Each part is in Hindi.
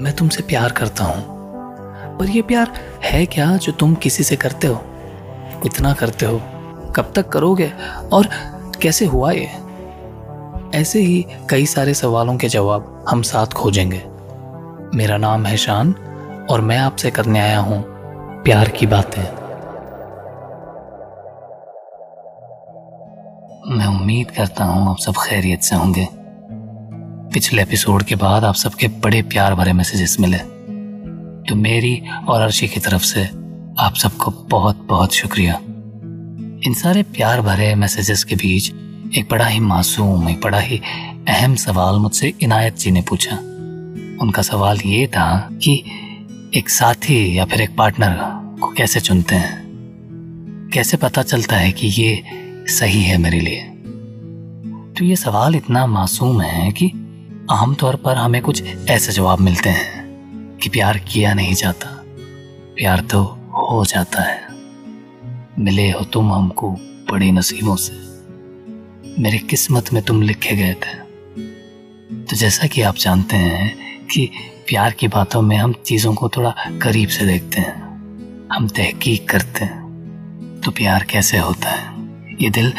मैं तुमसे प्यार करता हूँ। पर यह प्यार है क्या जो तुम किसी से करते हो? इतना करते हो? कब तक करोगे? और कैसे हुआ ये? ऐसे ही कई सारे सवालों के जवाब हम साथ खोजेंगे। मेरा नाम है शान और मैं आपसे करने आया हूँ प्यार की बातें। मैं उम्मीद करता हूँ आप सब खैरियत से होंगे। पिछले एपिसोड के बाद आप सबके बड़े प्यार भरे मैसेजेस मिले। तो मेरी और अर्शी की तरफ़ से आप सबको बहुत बहुत शुक्रिया। इन सारे प्यार भरे मैसेजेस के बीच एक बड़ा ही मासूम, एक बड़ा ही अहम सवाल मुझसे इनायत जी ने पूछा। उनका सवाल ये था कि एक साथी या फिर एक पार्टनर को कैसे चुनते हैं? कैसे पता चलता है कि ये सही है मेरे लिए? तो ये सवाल इतना मासूम है कि आमतौर पर हमें कुछ ऐसे जवाब मिलते हैं कि प्यार किया नहीं जाता। प्यार तो हो जाता है। मिले हो तुम हमको बड़ी नसीबों से। मेरी किस्मत में तुम लिखे गए थे। तो जैसा कि आप जानते हैं कि प्यार की बातों में हम चीज़ों को थोड़ा करीब से देखते हैं। हम तहकीक करते हैं। तो प्यार कैसे होता है? ये दिल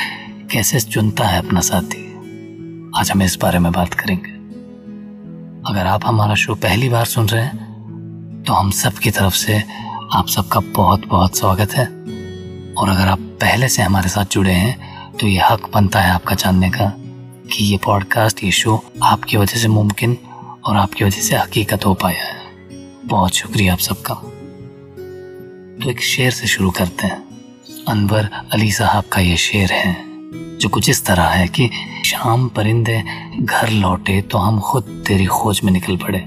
कैसे चुनता है अपना साथी? आज हम इस बारे में बात करेंगे। अगर आप हमारा शो पहली बार सुन रहे हैं तो हम सब की तरफ़ से आप सबका बहुत बहुत स्वागत है। और अगर आप पहले से हमारे साथ जुड़े हैं तो ये हक बनता है आपका जानने का कि ये पॉडकास्ट ये शो आपकी वजह से मुमकिन और आपकी वजह से हकीकत हो पाया है। बहुत शुक्रिया आप सबका। तो एक शेर से शुरू करते हैं। अनवर अली साहब का ये शेर है, जो कुछ इस तरह है कि शाम परिंदे घर लौटे तो हम खुद तेरी खोज में निकल पड़े।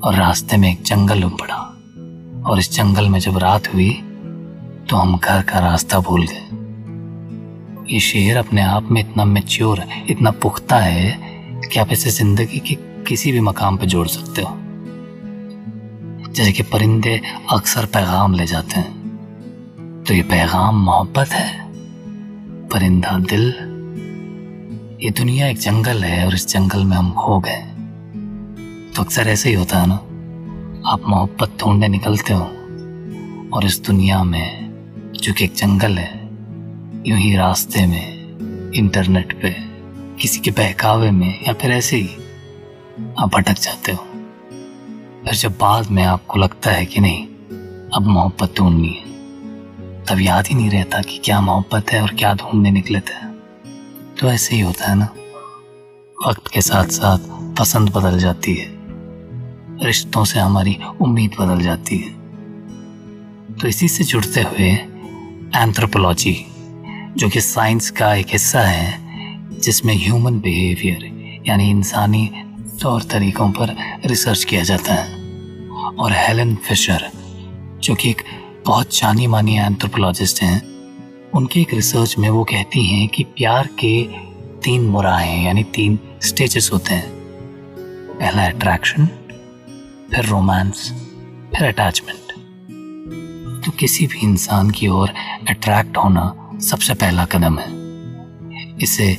और रास्ते में एक जंगल उम पड़ा। और इस जंगल में जब रात हुई तो हम घर का रास्ता भूल गए। ये शेर अपने आप में इतना मेच्योर इतना पुख्ता है कि आप इसे ज़िंदगी के किसी भी मकाम पर जोड़ सकते हो। जैसे कि परिंदे अक्सर पैगाम ले जाते हैं। तो ये पैगाम मोहब्बत है, परिंदा दिल ये दुनिया एक जंगल है और इस जंगल में हम खो गए तो अक्सर ऐसे ही होता है ना? आप मोहब्बत ढूँढने निकलते हो और इस दुनिया में, जो कि एक जंगल है, यूँ ही रास्ते में, इंटरनेट पे, किसी के बहकावे में, या फिर ऐसे ही आप भटक जाते हो। फिर जब बाद में आपको लगता है कि नहीं, अब मोहब्बत ढूंढनी है, तब याद ही नहीं रहता कि क्या मोहब्बत है और क्या ढूँढने निकले थे। तो ऐसे ही होता है ना। वक्त के साथ साथ पसंद बदल जाती है। रिश्तों से हमारी उम्मीद बदल जाती है। तो इसी से जुड़ते हुए एंथ्रोपोलॉजी जो कि साइंस का एक हिस्सा है, जिसमें ह्यूमन बिहेवियर यानी इंसानी तौर तरीकों पर रिसर्च किया जाता है। और हेलन फिशर जो कि एक बहुत जानी मानी एंथ्रोपोलॉजिस्ट हैं उनके एक रिसर्च में वो कहती हैं कि प्यार के तीन मुराहे यानी तीन स्टेजेस होते हैं। पहला अट्रैक्शन फिर रोमांस फिर अटैचमेंट तो किसी भी इंसान की ओर अट्रैक्ट होना सबसे पहला कदम है। इसे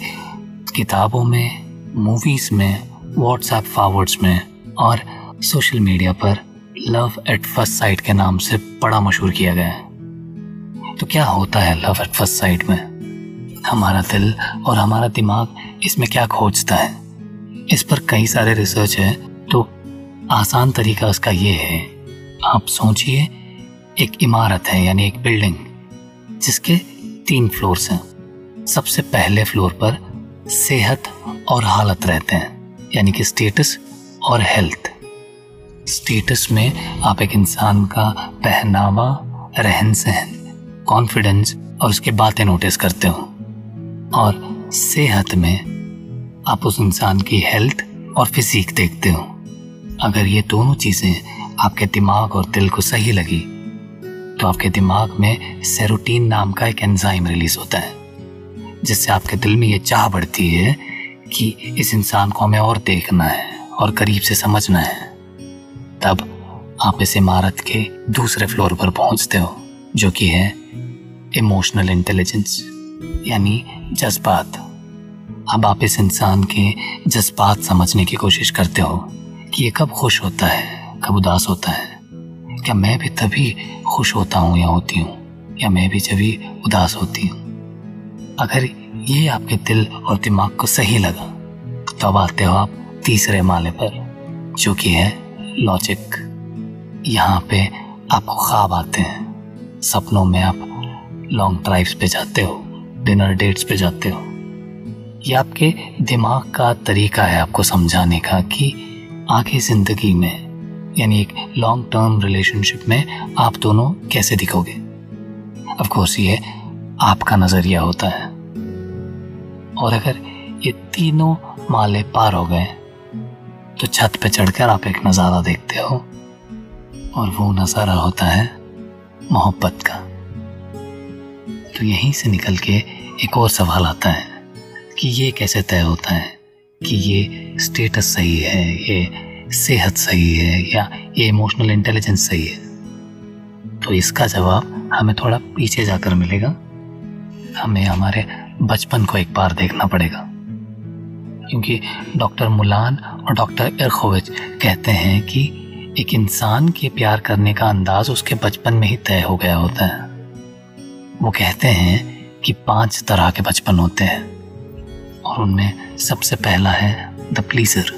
किताबों में मूवीज़ में व्हाट्सएप फॉरवर्ड्स में और सोशल मीडिया पर लव एट फ़र्स्ट साइट के नाम से बड़ा मशहूर किया गया है। तो क्या होता है लव एट फ़र्स्ट साइड में? हमारा दिल और हमारा दिमाग इसमें क्या खोजता है? इस पर कई सारे रिसर्च है तो आसान तरीका उसका ये है। आप सोचिए, एक इमारत है, यानी एक बिल्डिंग जिसके तीन फ्लोर्स हैं। सबसे पहले फ्लोर पर सेहत और हालत रहते हैं, यानी कि स्टेटस और हेल्थ स्टेटस में आप एक इंसान का पहनावा रहन सहन कॉन्फिडेंस और उसके बातें नोटिस करते हो। और सेहत में आप उस इंसान की हेल्थ और फिजिक देखते हो। अगर ये दोनों चीज़ें आपके दिमाग और दिल को सही लगी तो आपके दिमाग में सेरोटीन नाम का एक एंजाइम रिलीज़ होता है, जिससे आपके दिल में ये चाह बढ़ती है कि इस इंसान को हमें और देखना है और करीब से समझना है। तब आप इस इमारत के दूसरे फ्लोर पर पहुँचते हो, जो कि है इमोशनल इंटेलिजेंस यानी जज्बात। अब आप इस इंसान के जज्बात समझने की कोशिश करते हो कि ये कब खुश होता है, कब उदास होता है। क्या मैं भी तभी खुश होता हूँ या होती हूँ? या मैं भी जभी उदास होती हूँ? अगर ये आपके दिल और दिमाग को सही लगा तो अब आते हो आप तीसरे माले पर, जो कि है लॉजिक यहाँ पे आपको ख्वाब आते हैं। सपनों में आप लॉन्ग ड्राइव्स पे जाते हो डिनर डेट्स पे जाते हो। ये आपके दिमाग का तरीका है आपको समझाने का कि आगे ज़िंदगी में, यानी एक लॉन्ग टर्म रिलेशनशिप में आप दोनों कैसे दिखोगे। ऑफ़ कोर्स ये आपका नज़रिया होता है। और अगर ये तीनों माले पार हो गए तो छत पे चढ़कर आप एक नज़ारा देखते हो, और वो नज़ारा होता है मोहब्बत का। तो यहीं से निकल के एक और सवाल आता है कि ये कैसे तय होता है कि ये स्टेटस सही है, ये सेहत सही है या ये इमोशनल इंटेलिजेंस सही है? तो इसका जवाब हमें थोड़ा पीछे जाकर मिलेगा। हमें हमारे बचपन को एक बार देखना पड़ेगा। क्योंकि डॉक्टर मुलान और डॉक्टर इरखोविच कहते हैं कि एक इंसान के प्यार करने का अंदाज उसके बचपन में ही तय हो गया होता है। वो कहते हैं कि पाँच तरह के बचपन होते हैं, और उनमें सबसे पहला है द प्लीजर।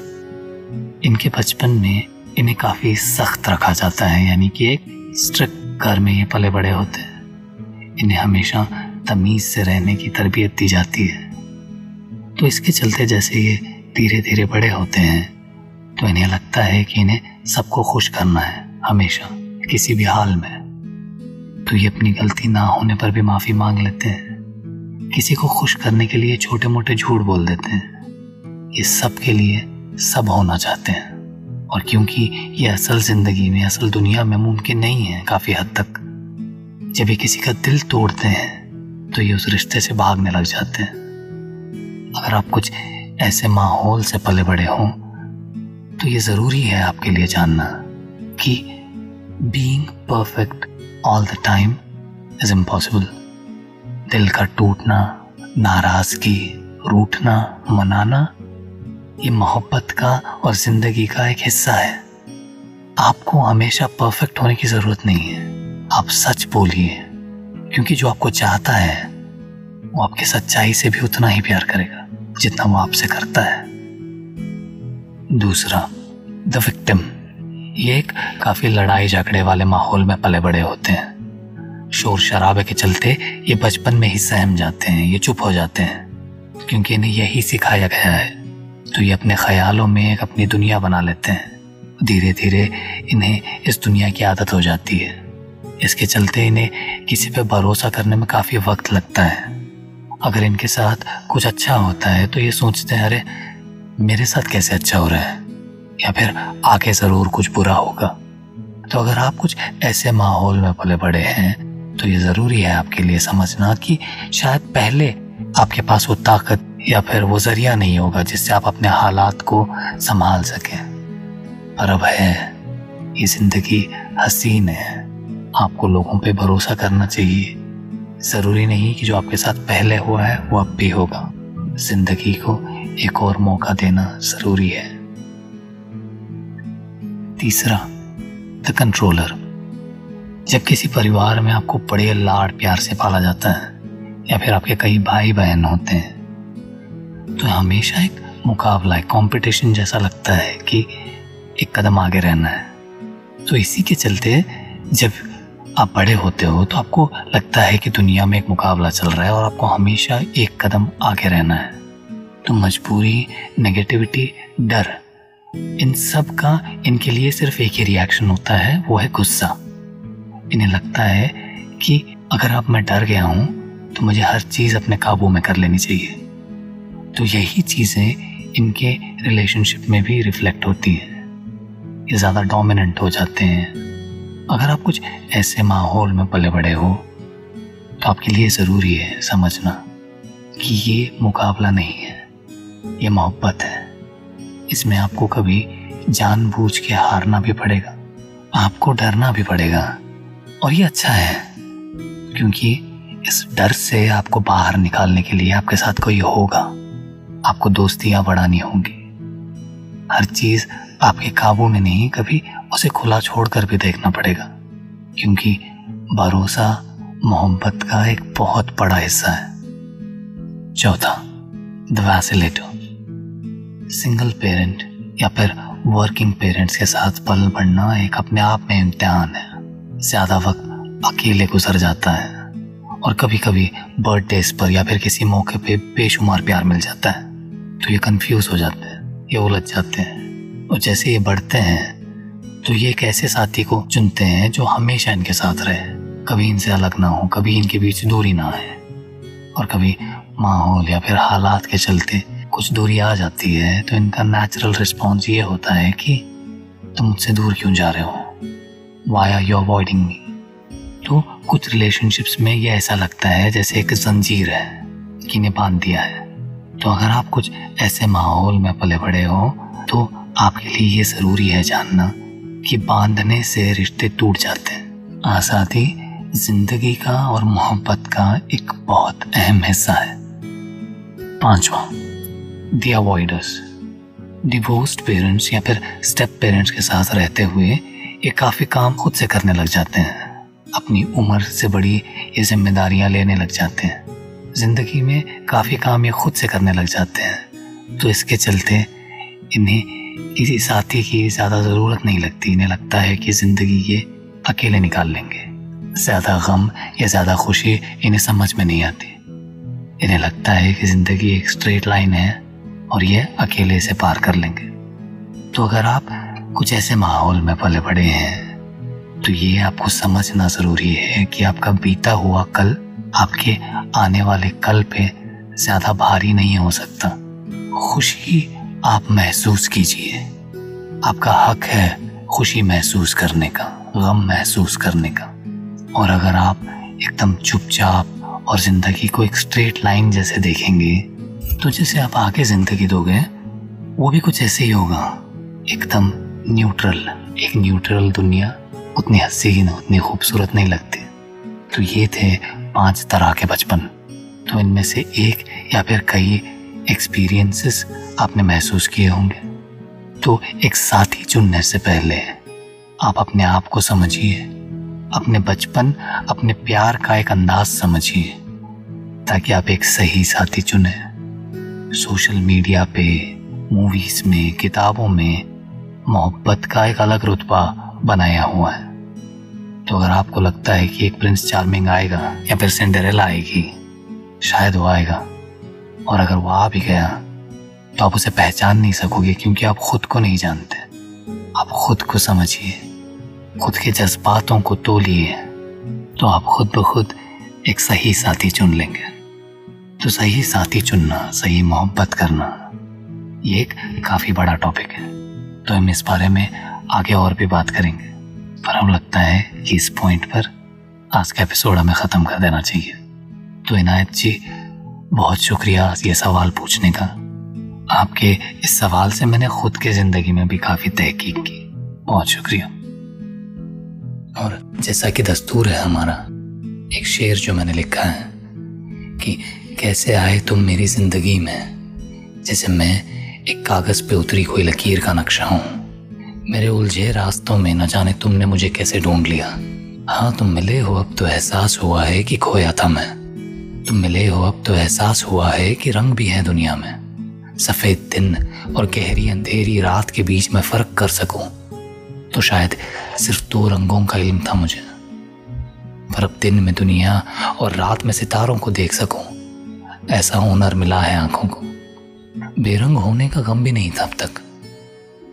इनके बचपन में इन्हें काफ़ी सख्त रखा जाता है, यानी कि एक स्ट्रिक्ट घर में ये पले बड़े होते हैं। इन्हें हमेशा तमीज से रहने की तरबियत दी जाती है। तो इसके चलते जैसे ये धीरे धीरे बड़े होते हैं तो इन्हें लगता है कि इन्हें सबको खुश करना है, हमेशा, किसी भी हाल में। तो ये अपनी गलती ना होने पर भी माफ़ी मांग लेते हैं। किसी को खुश करने के लिए छोटे मोटे झूठ बोल देते हैं। ये सब के लिए सब होना चाहते हैं। और क्योंकि ये असल ज़िंदगी में, असल दुनिया में मुमकिन नहीं है काफ़ी हद तक। जब ये किसी का दिल तोड़ते हैं तो ये उस रिश्ते से भागने लग जाते हैं। अगर आप कुछ ऐसे माहौल से पले बड़े हों तो ये ज़रूरी है आपके लिए जानना कि being perfect all the time is impossible दिल का टूटना, नाराज़गी, रूठना, मनाना, ये मोहब्बत का और ज़िंदगी का एक हिस्सा है। आपको हमेशा परफेक्ट होने की ज़रूरत नहीं है। आप सच बोलिए, क्योंकि जो आपको चाहता है, वो आपकी सच्चाई से भी उतना ही प्यार करेगा, जितना वो आपसे करता है। दूसरा द विक्टिम ये एक काफ़ी लड़ाई झगड़े वाले माहौल में पले बड़े होते हैं। शोर शराबे के चलते ये बचपन में ही सहम जाते हैं, ये चुप हो जाते हैं। क्योंकि इन्हें यही सिखाया गया है तो ये अपने ख्यालों में एक अपनी दुनिया बना लेते हैं। धीरे धीरे इन्हें इस दुनिया की आदत हो जाती है। इसके चलते इन्हें किसी पर भरोसा करने में काफ़ी वक्त लगता है। अगर इनके साथ कुछ अच्छा होता है तो ये सोचते हैं, अरे, मेरे साथ कैसे अच्छा हो रहा है? या फिर आगे ज़रूर कुछ बुरा होगा। तो अगर आप कुछ ऐसे माहौल में पले बड़े हैं तो ये ज़रूरी है आपके लिए समझना कि शायद पहले आपके पास वो ताकत या फिर वो ज़रिया नहीं होगा जिससे आप अपने हालात को संभाल सकें। पर अब है, ये ज़िंदगी हसीन है। आपको लोगों पे भरोसा करना चाहिए। ज़रूरी नहीं कि जो आपके साथ पहले हुआ है, वो अब भी होगा। ज़िंदगी को एक और मौका देना ज़रूरी है। तीसरा द कंट्रोलर जब किसी परिवार में आपको बड़े लाड़ प्यार से पाला जाता है, या फिर आपके कई भाई बहन होते हैं तो हमेशा एक मुकाबला, एक कंपटीशन जैसा लगता है कि एक कदम आगे रहना है। तो इसी के चलते जब आप बड़े होते हो तो आपको लगता है कि दुनिया में एक मुकाबला चल रहा है और आपको हमेशा एक कदम आगे रहना है। तो मजबूरी नेगेटिविटी डर इन सब का इनके लिए सिर्फ़ एक ही रिएक्शन होता है, वो है गुस्सा। इन्हें लगता है कि अगर आप मैं डर गया हूँ तो मुझे हर चीज़ अपने काबू में कर लेनी चाहिए। तो यही चीज़ें इनके रिलेशनशिप में भी रिफ्लेक्ट होती है। ये ज़्यादा डोमिनेंट हो जाते हैं। अगर आप कुछ ऐसे माहौल में पले बड़े हो तो आपके लिए ज़रूरी है समझना कि ये मुकाबला नहीं है, ये मोहब्बत है। इसमें आपको कभी जानबूझ के हारना भी पड़ेगा, आपको डरना भी पड़ेगा। और ये अच्छा है, क्योंकि इस डर से आपको बाहर निकालने के लिए आपके साथ कोई होगा। आपको दोस्तियाँ बढ़ानी होंगी। हर चीज़ आपके काबू में नहीं, कभी उसे खुला छोड़कर भी देखना पड़ेगा, क्योंकि भरोसा मोहब्बत का एक बहुत बड़ा हिस्सा है। चौथा द वैसिलेटो सिंगल पेरेंट या फिर वर्किंग पेरेंट्स के साथ पल बढ़ना एक अपने आप में इम्तिहान है। ज़्यादा वक्त अकेले गुजर जाता है और कभी कभी बर्थडेज पर या फिर किसी मौके पे बेशुमार प्यार मिल जाता है तो ये कंफ्यूज हो जाते हैं, ये उलझ जाते हैं। और जैसे ये बढ़ते हैं तो ये एक ऐसे साथी को चुनते हैं जो हमेशा इनके साथ रहे। कभी इनसे अलग ना हो, कभी इनके बीच दूरी ना आए और कभी माहौल या फिर हालात के चलते कुछ दूरी आ जाती है तो इनका नेचुरल रिस्पॉन्स ये होता है कि तुम मुझसे दूर क्यों जा रहे हो? Why are you avoiding me तो कुछ रिलेशनशिप्स में ये ऐसा लगता है जैसे एक जंजीर है, कि ने बाँध दिया है। तो अगर आप कुछ ऐसे माहौल में पले बड़े हो तो आपके लिए ये ज़रूरी है जानना कि बांधने से रिश्ते टूट जाते हैं। आज़ादी ज़िंदगी का और मोहब्बत का एक बहुत अहम हिस्सा है। पांचवा दी अवॉइडर्स डिवोर्स्ड पेरेंट्स या फिर स्टेप पेरेंट्स के साथ रहते हुए ये काफ़ी काम खुद से करने लग जाते हैं। अपनी उम्र से बड़ी ये जिम्मेदारियाँ लेने लग जाते हैं। ज़िंदगी में काफ़ी काम ये खुद से करने लग जाते हैं। तो इसके चलते इन्हें किसी साथी की ज़्यादा ज़रूरत नहीं लगती। इन्हें लगता है कि ज़िंदगी ये अकेले निकाल लेंगे। ज़्यादा गम या ज़्यादा खुशी इन्हें समझ में नहीं आती। इन्हें लगता है कि ज़िंदगी एक स्ट्रेट लाइन है। और ये अकेले से पार कर लेंगे। तो अगर आप कुछ ऐसे माहौल में पले पड़े हैं तो ये आपको समझना ज़रूरी है कि आपका बीता हुआ कल आपके आने वाले कल पे ज़्यादा भारी नहीं हो सकता। खुशी आप महसूस कीजिए। आपका हक है खुशी महसूस करने का, गम महसूस करने का। और अगर आप एकदम चुपचाप और ज़िंदगी को एक स्ट्रेट लाइन जैसे देखेंगे तो जैसे आप आगे ज़िंदगी दोगे, वो भी कुछ ऐसे ही होगा। एकदम न्यूट्रल। एक न्यूट्रल दुनिया उतनी हसीन, उतनी खूबसूरत नहीं लगती। तो ये थे पाँच तरह के बचपन। तो इनमें से एक या फिर कई एक्सपीरियंसेस आपने महसूस किए होंगे। तो एक साथी चुनने से पहले आप अपने आप को समझिए। अपने बचपन, अपने प्यार का एक अंदाज समझिए। ताकि आप एक सही साथी चुने। सोशल मीडिया पे मूवीज़ में, किताबों में मोहब्बत का एक अलग रुतबा बनाया हुआ है। तो अगर आपको लगता है कि एक प्रिंस चार्मिंग आएगा, या फिर सिंडरेला आएगी, शायद वो आएगा। और अगर वो आ भी गया तो आप उसे पहचान नहीं सकोगे, क्योंकि आप खुद को नहीं जानते। आप खुद को समझिए, खुद के जज्बातों को तोलिए तो आप खुद ब खुद एक सही साथी चुन लेंगे। तो सही साथी चुनना, सही मोहब्बत करना, ये एक काफ़ी बड़ा टॉपिक है। तो हम इस बारे में आगे और भी बात करेंगे। पर अब लगता है कि इस पॉइंट पर आज का एपिसोड हमें ख़त्म कर देना चाहिए। तो इनायत जी, बहुत शुक्रिया ये सवाल पूछने का। आपके इस सवाल से मैंने खुद के ज़िंदगी में भी काफ़ी तहकीक की। बहुत शुक्रिया। और जैसा कि दस्तूर है हमारा, एक शेर जो मैंने लिखा है कि कैसे आए तुम मेरी ज़िंदगी में? जैसे मैं एक कागज़ पे उतरी कोई लकीर का नक्शा हूँ। मेरे उलझे रास्तों में न जाने तुमने मुझे कैसे ढूंढ लिया? हाँ तुम मिले हो, अब तो एहसास हुआ है कि खोया था मैं। तुम मिले हो, अब तो एहसास हुआ है कि रंग भी है दुनिया में। सफ़ेद दिन और गहरी अंधेरी रात के बीच में फ़र्क कर सकूँ? तो शायद सिर्फ़ दो रंगों का इल्म था मुझे। पर अब दिन में दुनिया और रात में सितारों को देख सकूँ? ऐसा हुनर मिला है आँखों को। बेरंग होने का गम भी नहीं था अब तक,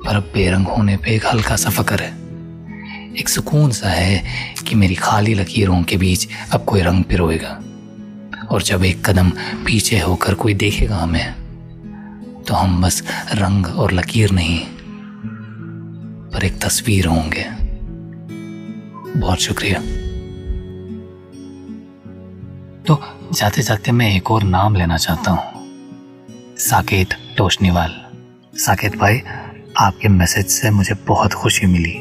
पर अब बेरंग होने पे एक हल्का सा फकर है। एक सुकून सा है कि मेरी खाली लकीरों के बीच अब कोई रंग पिरोएगा, और जब एक कदम पीछे होकर कोई देखेगा हमें तो हम बस रंग और लकीर नहीं, पर एक तस्वीर होंगे। बहुत शुक्रिया। तो जाते जाते मैं एक और नाम लेना चाहता हूँ। साकेत टोशनीवाल। साकेत भाई, आपके मैसेज से मुझे बहुत खुशी मिली।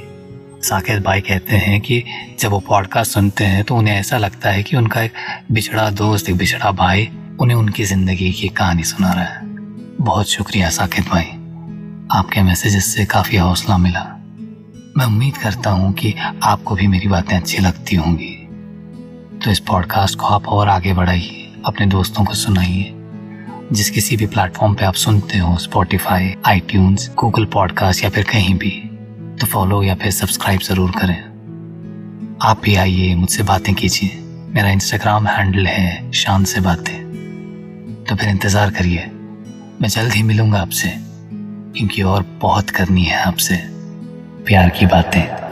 साकेत भाई कहते हैं कि जब वो पॉडकास्ट सुनते हैं तो उन्हें ऐसा लगता है कि उनका एक बिछड़ा दोस्त, एक बिछड़ा भाई उन्हें उनकी ज़िंदगी की कहानी सुना रहा है। बहुत शुक्रिया साकेत भाई। आपके मैसेजेस से काफ़ी हौसला मिला। मैं उम्मीद करता हूँ कि आपको भी मेरी बातें अच्छी लगती होंगी। तो इस पॉडकास्ट को आप और आगे बढ़ाइए, अपने दोस्तों को सुनाइए, जिस किसी भी प्लेटफॉर्म पे आप सुनते हो स्पॉटिफाई आई गूगल पॉडकास्ट या फिर कहीं भी तो फॉलो या फिर सब्सक्राइब ज़रूर करें। आप भी आइए, मुझसे बातें कीजिए। मेरा इंस्टाग्राम हैंडल है शान से बातें। तो फिर इंतज़ार करिए। मैं जल्द ही मिलूँगा आपसे, क्योंकि और बहुत करनी है आपसे। प्यार की बातें।